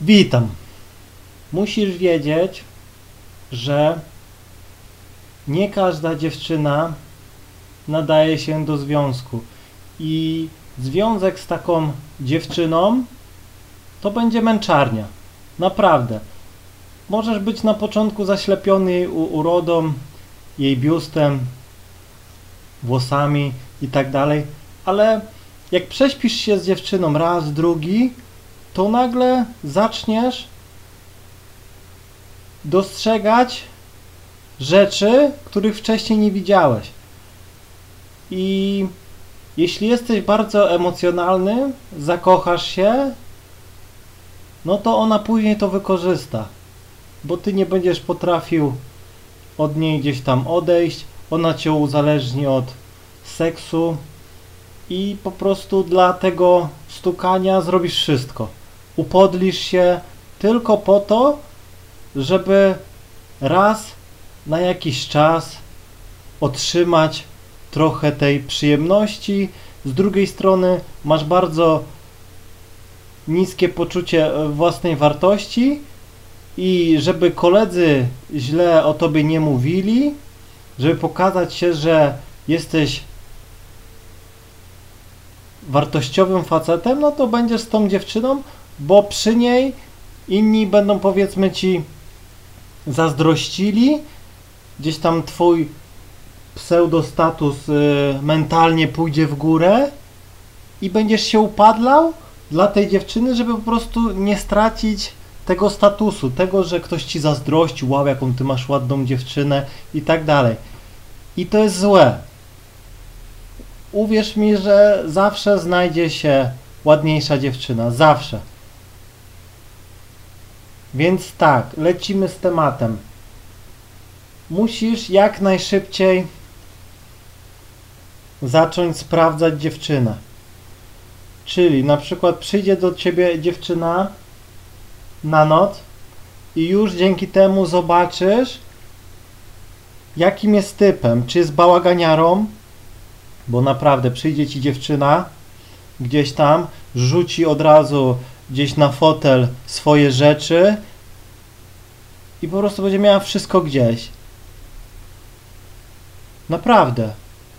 Witam. Musisz wiedzieć, że nie każda dziewczyna nadaje się do związku. I związek z taką dziewczyną to będzie męczarnia. Naprawdę. Możesz być na początku zaślepiony urodą, jej biustem, włosami i tak dalej, ale jak prześpisz się z dziewczyną raz, drugi, to nagle zaczniesz dostrzegać rzeczy, których wcześniej nie widziałeś. I jeśli jesteś bardzo emocjonalny, zakochasz się, no to ona później to wykorzysta, bo ty nie będziesz potrafił od niej gdzieś tam odejść, ona cię uzależni od seksu i po prostu dla tego stukania zrobisz wszystko. Upodlisz się tylko po to, żeby raz na jakiś czas otrzymać trochę tej przyjemności. Z drugiej strony masz bardzo niskie poczucie własnej wartości i żeby koledzy źle o tobie nie mówili, żeby pokazać się, że jesteś wartościowym facetem, no to będziesz z tą dziewczyną, bo przy niej inni będą powiedzmy ci zazdrościli, gdzieś tam twój pseudostatus y, mentalnie pójdzie w górę i będziesz się upadlał dla tej dziewczyny, żeby po prostu nie stracić tego statusu, tego, że ktoś ci zazdrości, wow, jaką ty masz ładną dziewczynę i tak dalej. I to jest złe. Uwierz mi, że zawsze znajdzie się ładniejsza dziewczyna, zawsze. Więc tak, lecimy z tematem. Musisz jak najszybciej zacząć sprawdzać dziewczynę. Czyli na przykład przyjdzie do ciebie dziewczyna na noc i już dzięki temu zobaczysz, jakim jest typem. Czy jest bałaganiarą, bo naprawdę przyjdzie ci dziewczyna gdzieś tam, rzuci od razu gdzieś na fotel swoje rzeczy i po prostu będzie miała wszystko gdzieś. Naprawdę.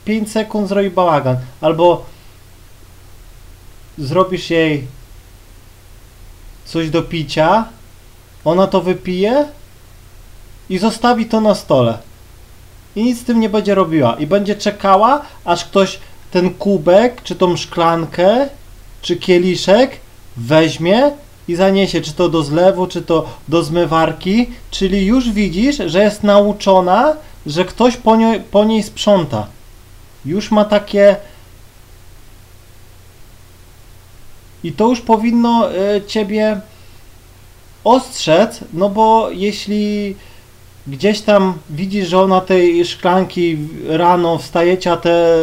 5 sekund zrobi bałagan. Albo zrobisz jej coś do picia, ona to wypije i zostawi to na stole. I nic z tym nie będzie robiła. I będzie czekała, aż ktoś ten kubek, czy tą szklankę, czy kieliszek weźmie i zaniesie, czy to do zlewu, czy to do zmywarki. Czyli już widzisz, że jest nauczona, że ktoś po niej, po niej sprząta. Już ma takie. I to już powinno y, ciebie ostrzec, no bo jeśli gdzieś tam widzisz, że ona tej szklanki rano wstajecie, a te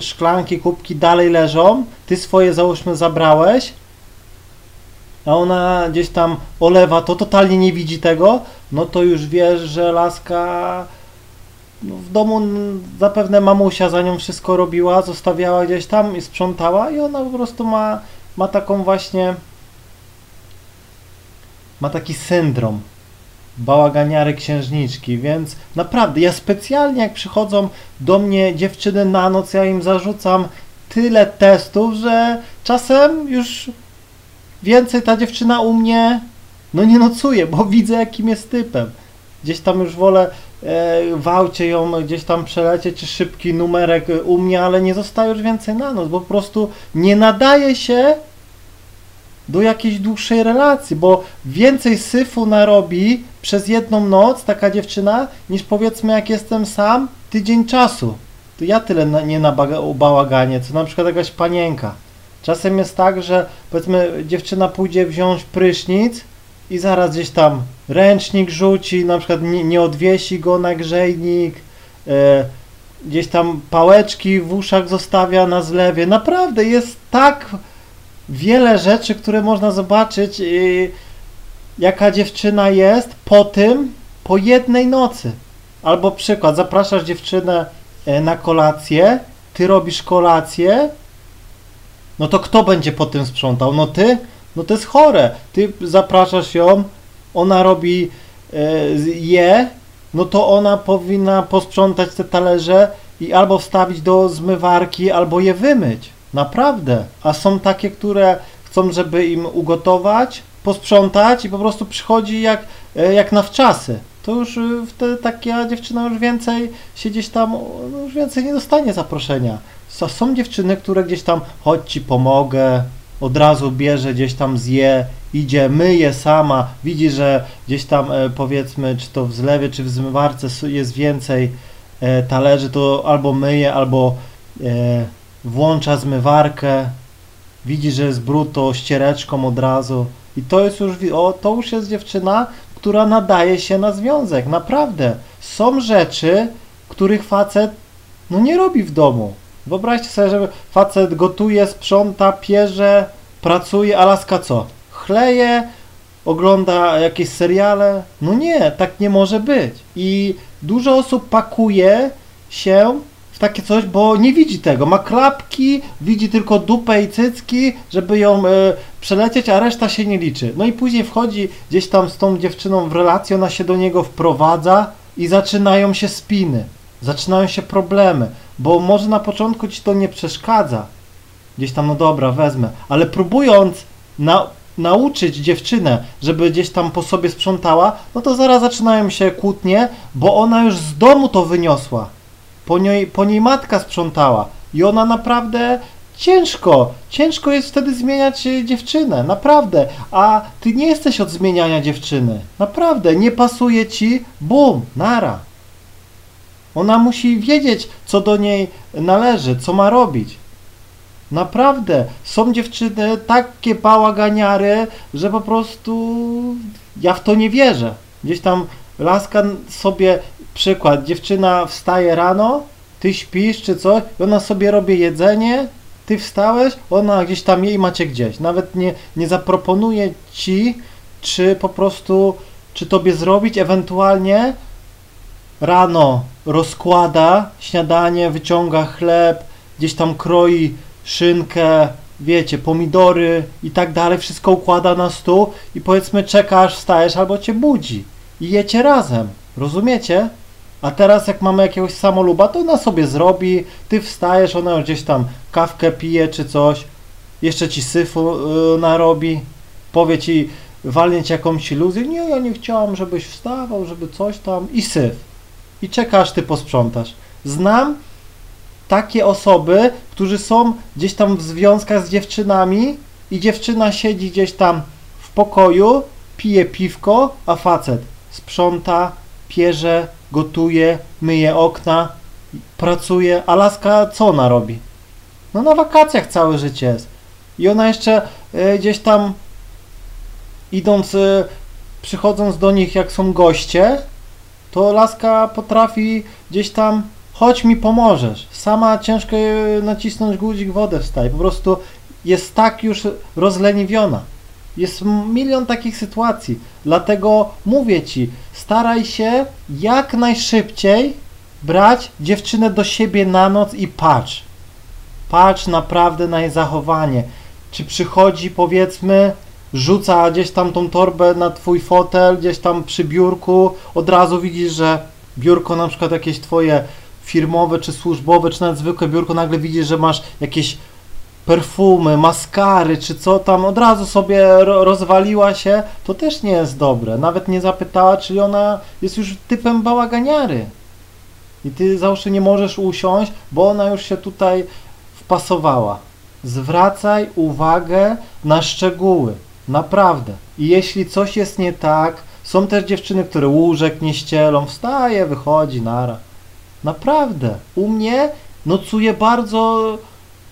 szklanki, kubki dalej leżą, ty swoje załóżmy zabrałeś, a ona gdzieś tam olewa to, totalnie nie widzi tego, no to już wiesz, że laska no, w domu zapewne mamusia za nią wszystko robiła, zostawiała gdzieś tam i sprzątała i ona po prostu ma, ma taką właśnie ma taki syndrom bałaganiary księżniczki, więc naprawdę ja specjalnie jak przychodzą do mnie dziewczyny na noc, ja im zarzucam tyle testów, że czasem już więcej ta dziewczyna u mnie no nie nocuje, bo widzę jakim jest typem. Gdzieś tam już wolę e, w aucie ją gdzieś tam przelecieć, czy szybki numerek u mnie, ale nie zostaje już więcej na noc, bo po prostu nie nadaje się do jakiejś dłuższej relacji, bo więcej syfu narobi przez jedną noc taka dziewczyna, niż powiedzmy jak jestem sam tydzień czasu. To ja tyle na, nie na bałaganie, co na przykład jakaś panienka. Czasem jest tak, że powiedzmy dziewczyna pójdzie wziąć prysznic i zaraz gdzieś tam ręcznik rzuci, na przykład nie, nie odwiesi go na grzejnik, e, gdzieś tam pałeczki w uszach zostawia na zlewie. Naprawdę jest tak wiele rzeczy, które można zobaczyć, yy, jaka dziewczyna jest po tym, po jednej nocy. Albo przykład, zapraszasz dziewczynę e, na kolację, ty robisz kolację, no to kto będzie po tym sprzątał? No ty? No to jest chore. Ty zapraszasz ją, ona robi, e, je, no to ona powinna posprzątać te talerze i albo wstawić do zmywarki, albo je wymyć. Naprawdę. A są takie, które chcą, żeby im ugotować, posprzątać i po prostu przychodzi jak, e, jak na wczasy. To już y, wtedy taka dziewczyna już więcej się gdzieś tam, no już więcej nie dostanie zaproszenia. Są, dziewczyny, które gdzieś tam, chodź ci pomogę, od razu bierze, gdzieś tam zje, idzie, myje sama, widzi, że gdzieś tam e, powiedzmy, czy to w zlewie, czy w zmywarce jest więcej e, talerzy, to albo myje, albo e, włącza zmywarkę, widzi, że jest brud, to ściereczką od razu. I to jest już, o, to już jest dziewczyna, która nadaje się na związek, naprawdę. Są rzeczy, których facet no nie robi w domu. Wyobraźcie sobie, że facet gotuje, sprząta, pierze, pracuje, a laska co? Chleje, ogląda jakieś seriale? No nie, tak nie może być. I dużo osób pakuje się w takie coś, bo nie widzi tego. Ma klapki, widzi tylko dupę i cycki, żeby ją e, przelecieć, a reszta się nie liczy. No i później wchodzi gdzieś tam z tą dziewczyną w relację, ona się do niego wprowadza i zaczynają się spiny, zaczynają się problemy, bo może na początku ci to nie przeszkadza. Gdzieś tam, no dobra, wezmę, ale próbując na, nauczyć dziewczynę, żeby gdzieś tam po sobie sprzątała, no to zaraz zaczynają się kłótnie, bo ona już z domu to wyniosła. Po niej, po niej matka sprzątała i ona naprawdę ciężko, ciężko jest wtedy zmieniać e, dziewczynę, naprawdę. A ty nie jesteś od zmieniania dziewczyny, naprawdę, nie pasuje ci, bum, nara. Ona musi wiedzieć, co do niej należy, co ma robić. Naprawdę, są dziewczyny takie bałaganiary, że po prostu ja w to nie wierzę. Gdzieś tam laska sobie, przykład, dziewczyna wstaje rano, ty śpisz czy coś, ona sobie robi jedzenie, ty wstałeś, ona gdzieś tam jej macie gdzieś. Nawet nie, nie zaproponuje ci, czy po prostu, czy tobie zrobić, ewentualnie rano rozkłada śniadanie, wyciąga chleb, gdzieś tam kroi szynkę, wiecie, pomidory i tak dalej, wszystko układa na stół i powiedzmy czeka aż wstajesz albo cię budzi i jecie razem, rozumiecie? A teraz jak mamy jakiegoś samoluba, to ona sobie zrobi, ty wstajesz, ona gdzieś tam kawkę pije czy coś, jeszcze ci syfu yy, narobi, powie ci, walnie ci jakąś iluzję, nie, ja nie chciałam, żebyś wstawał, żeby coś tam i syf. I czekasz, ty posprzątasz. Znam takie osoby, którzy są gdzieś tam w związkach z dziewczynami i dziewczyna siedzi gdzieś tam w pokoju, pije piwko, a facet sprząta, pierze, gotuje, myje okna, pracuje, a laska co ona robi? No na wakacjach całe życie jest. I ona jeszcze e, gdzieś tam idąc, e, przychodząc do nich jak są goście, to laska potrafi gdzieś tam chodź mi pomożesz. Sama ciężko nacisnąć guzik, wodę wstaje. Po prostu jest tak już rozleniwiona. Jest milion takich sytuacji. Dlatego mówię ci, staraj się jak najszybciej brać dziewczynę do siebie na noc i patrz. Patrz naprawdę na jej zachowanie. Czy przychodzi, powiedzmy, rzuca gdzieś tam tą torbę na twój fotel, gdzieś tam przy biurku, od razu widzisz, że biurko na przykład jakieś twoje firmowe, czy służbowe, czy nawet zwykłe biurko, nagle widzisz, że masz jakieś perfumy, maskary, czy co tam, od razu sobie ro rozwaliła się, to też nie jest dobre. Nawet nie zapytała, czyli ona jest już typem bałaganiary. I ty załóżmy nie możesz usiąść, bo ona już się tutaj wpasowała. Zwracaj uwagę na szczegóły. Naprawdę. I jeśli coś jest nie tak, są też dziewczyny, które łóżek nie ścielą, wstaje, wychodzi, nara. Naprawdę. U mnie nocuje bardzo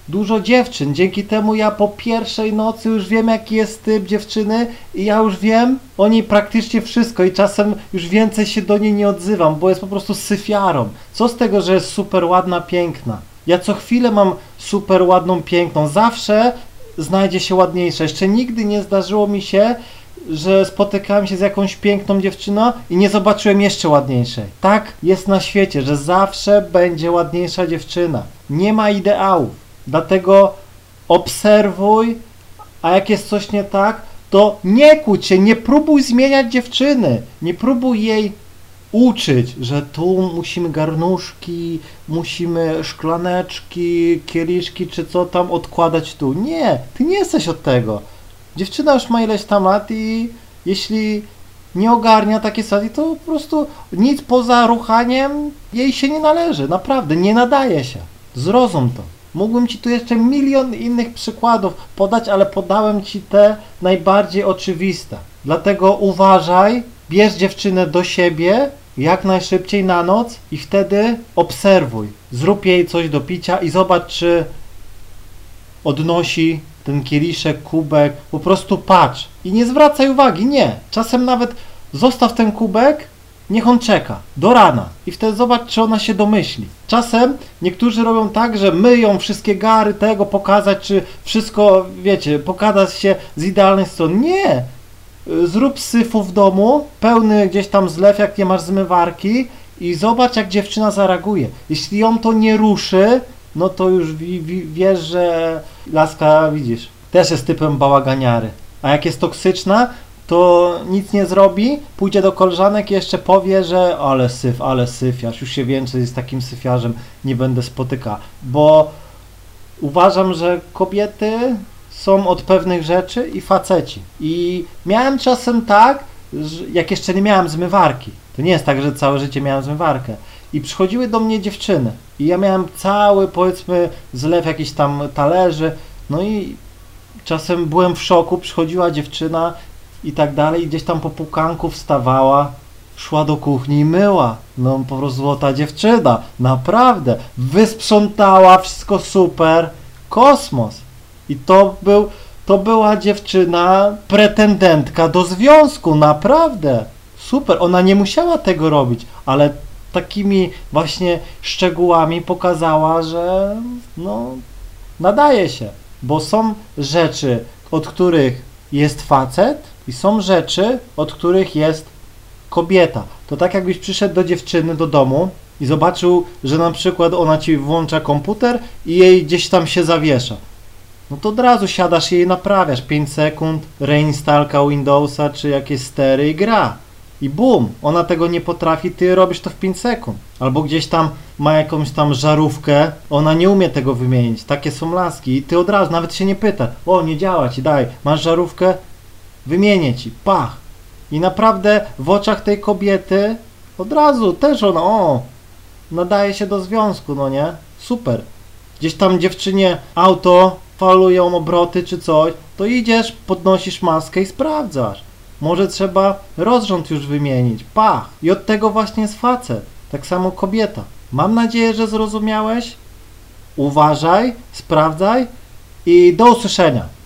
dużo dziewczyn. Dzięki temu ja po pierwszej nocy już wiem, jaki jest typ dziewczyny i ja już wiem o niej praktycznie wszystko i czasem już więcej się do niej nie odzywam, bo jest po prostu syfiarą. Co z tego, że jest super ładna, piękna? Ja co chwilę mam super ładną, piękną. Zawsze znajdzie się ładniejsza. Jeszcze nigdy nie zdarzyło mi się, że spotykałem się z jakąś piękną dziewczyną i nie zobaczyłem jeszcze ładniejszej. Tak jest na świecie, że zawsze będzie ładniejsza dziewczyna. Nie ma ideałów. Dlatego obserwuj, A jak jest coś nie tak, to nie kłóć się, nie próbuj zmieniać dziewczyny, nie próbuj jej uczyć, że tu musimy garnuszki, musimy szklaneczki, kieliszki czy co tam odkładać tu. Nie, ty nie jesteś od tego. Dziewczyna już ma ileś tam lat i jeśli nie ogarnia takiej sytuacji, to po prostu nic poza ruchaniem jej się nie należy. Naprawdę, nie nadaje się. Zrozum to. Mógłbym Ci tu jeszcze milion innych przykładów podać, ale podałem Ci te najbardziej oczywiste. Dlatego uważaj, bierz dziewczynę do siebie jak najszybciej na noc i wtedy obserwuj. Zrób jej coś do picia i zobacz, czy odnosi ten kieliszek, kubek. Po prostu patrz i nie zwracaj uwagi, nie. Czasem nawet zostaw ten kubek, niech on czeka do rana i wtedy zobacz, czy ona się domyśli. Czasem niektórzy robią tak, że myją wszystkie gary tego, pokazać, czy wszystko, wiecie, pokazać się z idealnej strony. Nie! Zrób syfu w domu, pełny gdzieś tam zlew, jak nie masz zmywarki i zobacz, jak dziewczyna zareaguje. Jeśli ją to nie ruszy, no to już wi- wi- wiesz, że laska, widzisz, też jest typem bałaganiary. A jak jest toksyczna, to nic nie zrobi, pójdzie do koleżanek i jeszcze powie, że ale syf, ale syfiarz, już się co jest takim syfiarzem, nie będę spotyka, bo uważam, że kobiety są od pewnych rzeczy i faceci. I miałem czasem tak, jak jeszcze nie miałem zmywarki, to nie jest tak, że całe życie miałem zmywarkę, i przychodziły do mnie dziewczyny i ja miałem cały, powiedzmy, zlew jakichś tam talerzy, no i czasem byłem w szoku, przychodziła dziewczyna i tak dalej, i gdzieś tam po pukanku wstawała, szła do kuchni i myła. No po prostu złota dziewczyna, naprawdę. Wysprzątała, wszystko super. Kosmos. I to był, to była dziewczyna pretendentka do związku, naprawdę. Super, ona nie musiała tego robić, ale takimi właśnie szczegółami pokazała, że no nadaje się, bo są rzeczy, od których jest facet i są rzeczy, od których jest kobieta. To tak jakbyś przyszedł do dziewczyny do domu i zobaczył, że na przykład ona ci włącza komputer i jej gdzieś tam się zawiesza. No to od razu siadasz i jej naprawiasz 5 sekund, reinstalka Windowsa czy jakieś stery i gra. I bum, ona tego nie potrafi, ty robisz to w 5 sekund. Albo gdzieś tam ma jakąś tam żarówkę, ona nie umie tego wymienić. Takie są laski i ty od razu nawet się nie pyta. O, nie działa ci, daj, masz żarówkę? Wymienię ci, pach. I naprawdę w oczach tej kobiety od razu też ona, o, nadaje się do związku, no nie? Super. Gdzieś tam dziewczynie auto falują obroty czy coś, to idziesz, podnosisz maskę i sprawdzasz. Może trzeba rozrząd już wymienić. Pach! I od tego właśnie jest facet. Tak samo kobieta. Mam nadzieję, że zrozumiałeś. Uważaj, sprawdzaj i do usłyszenia.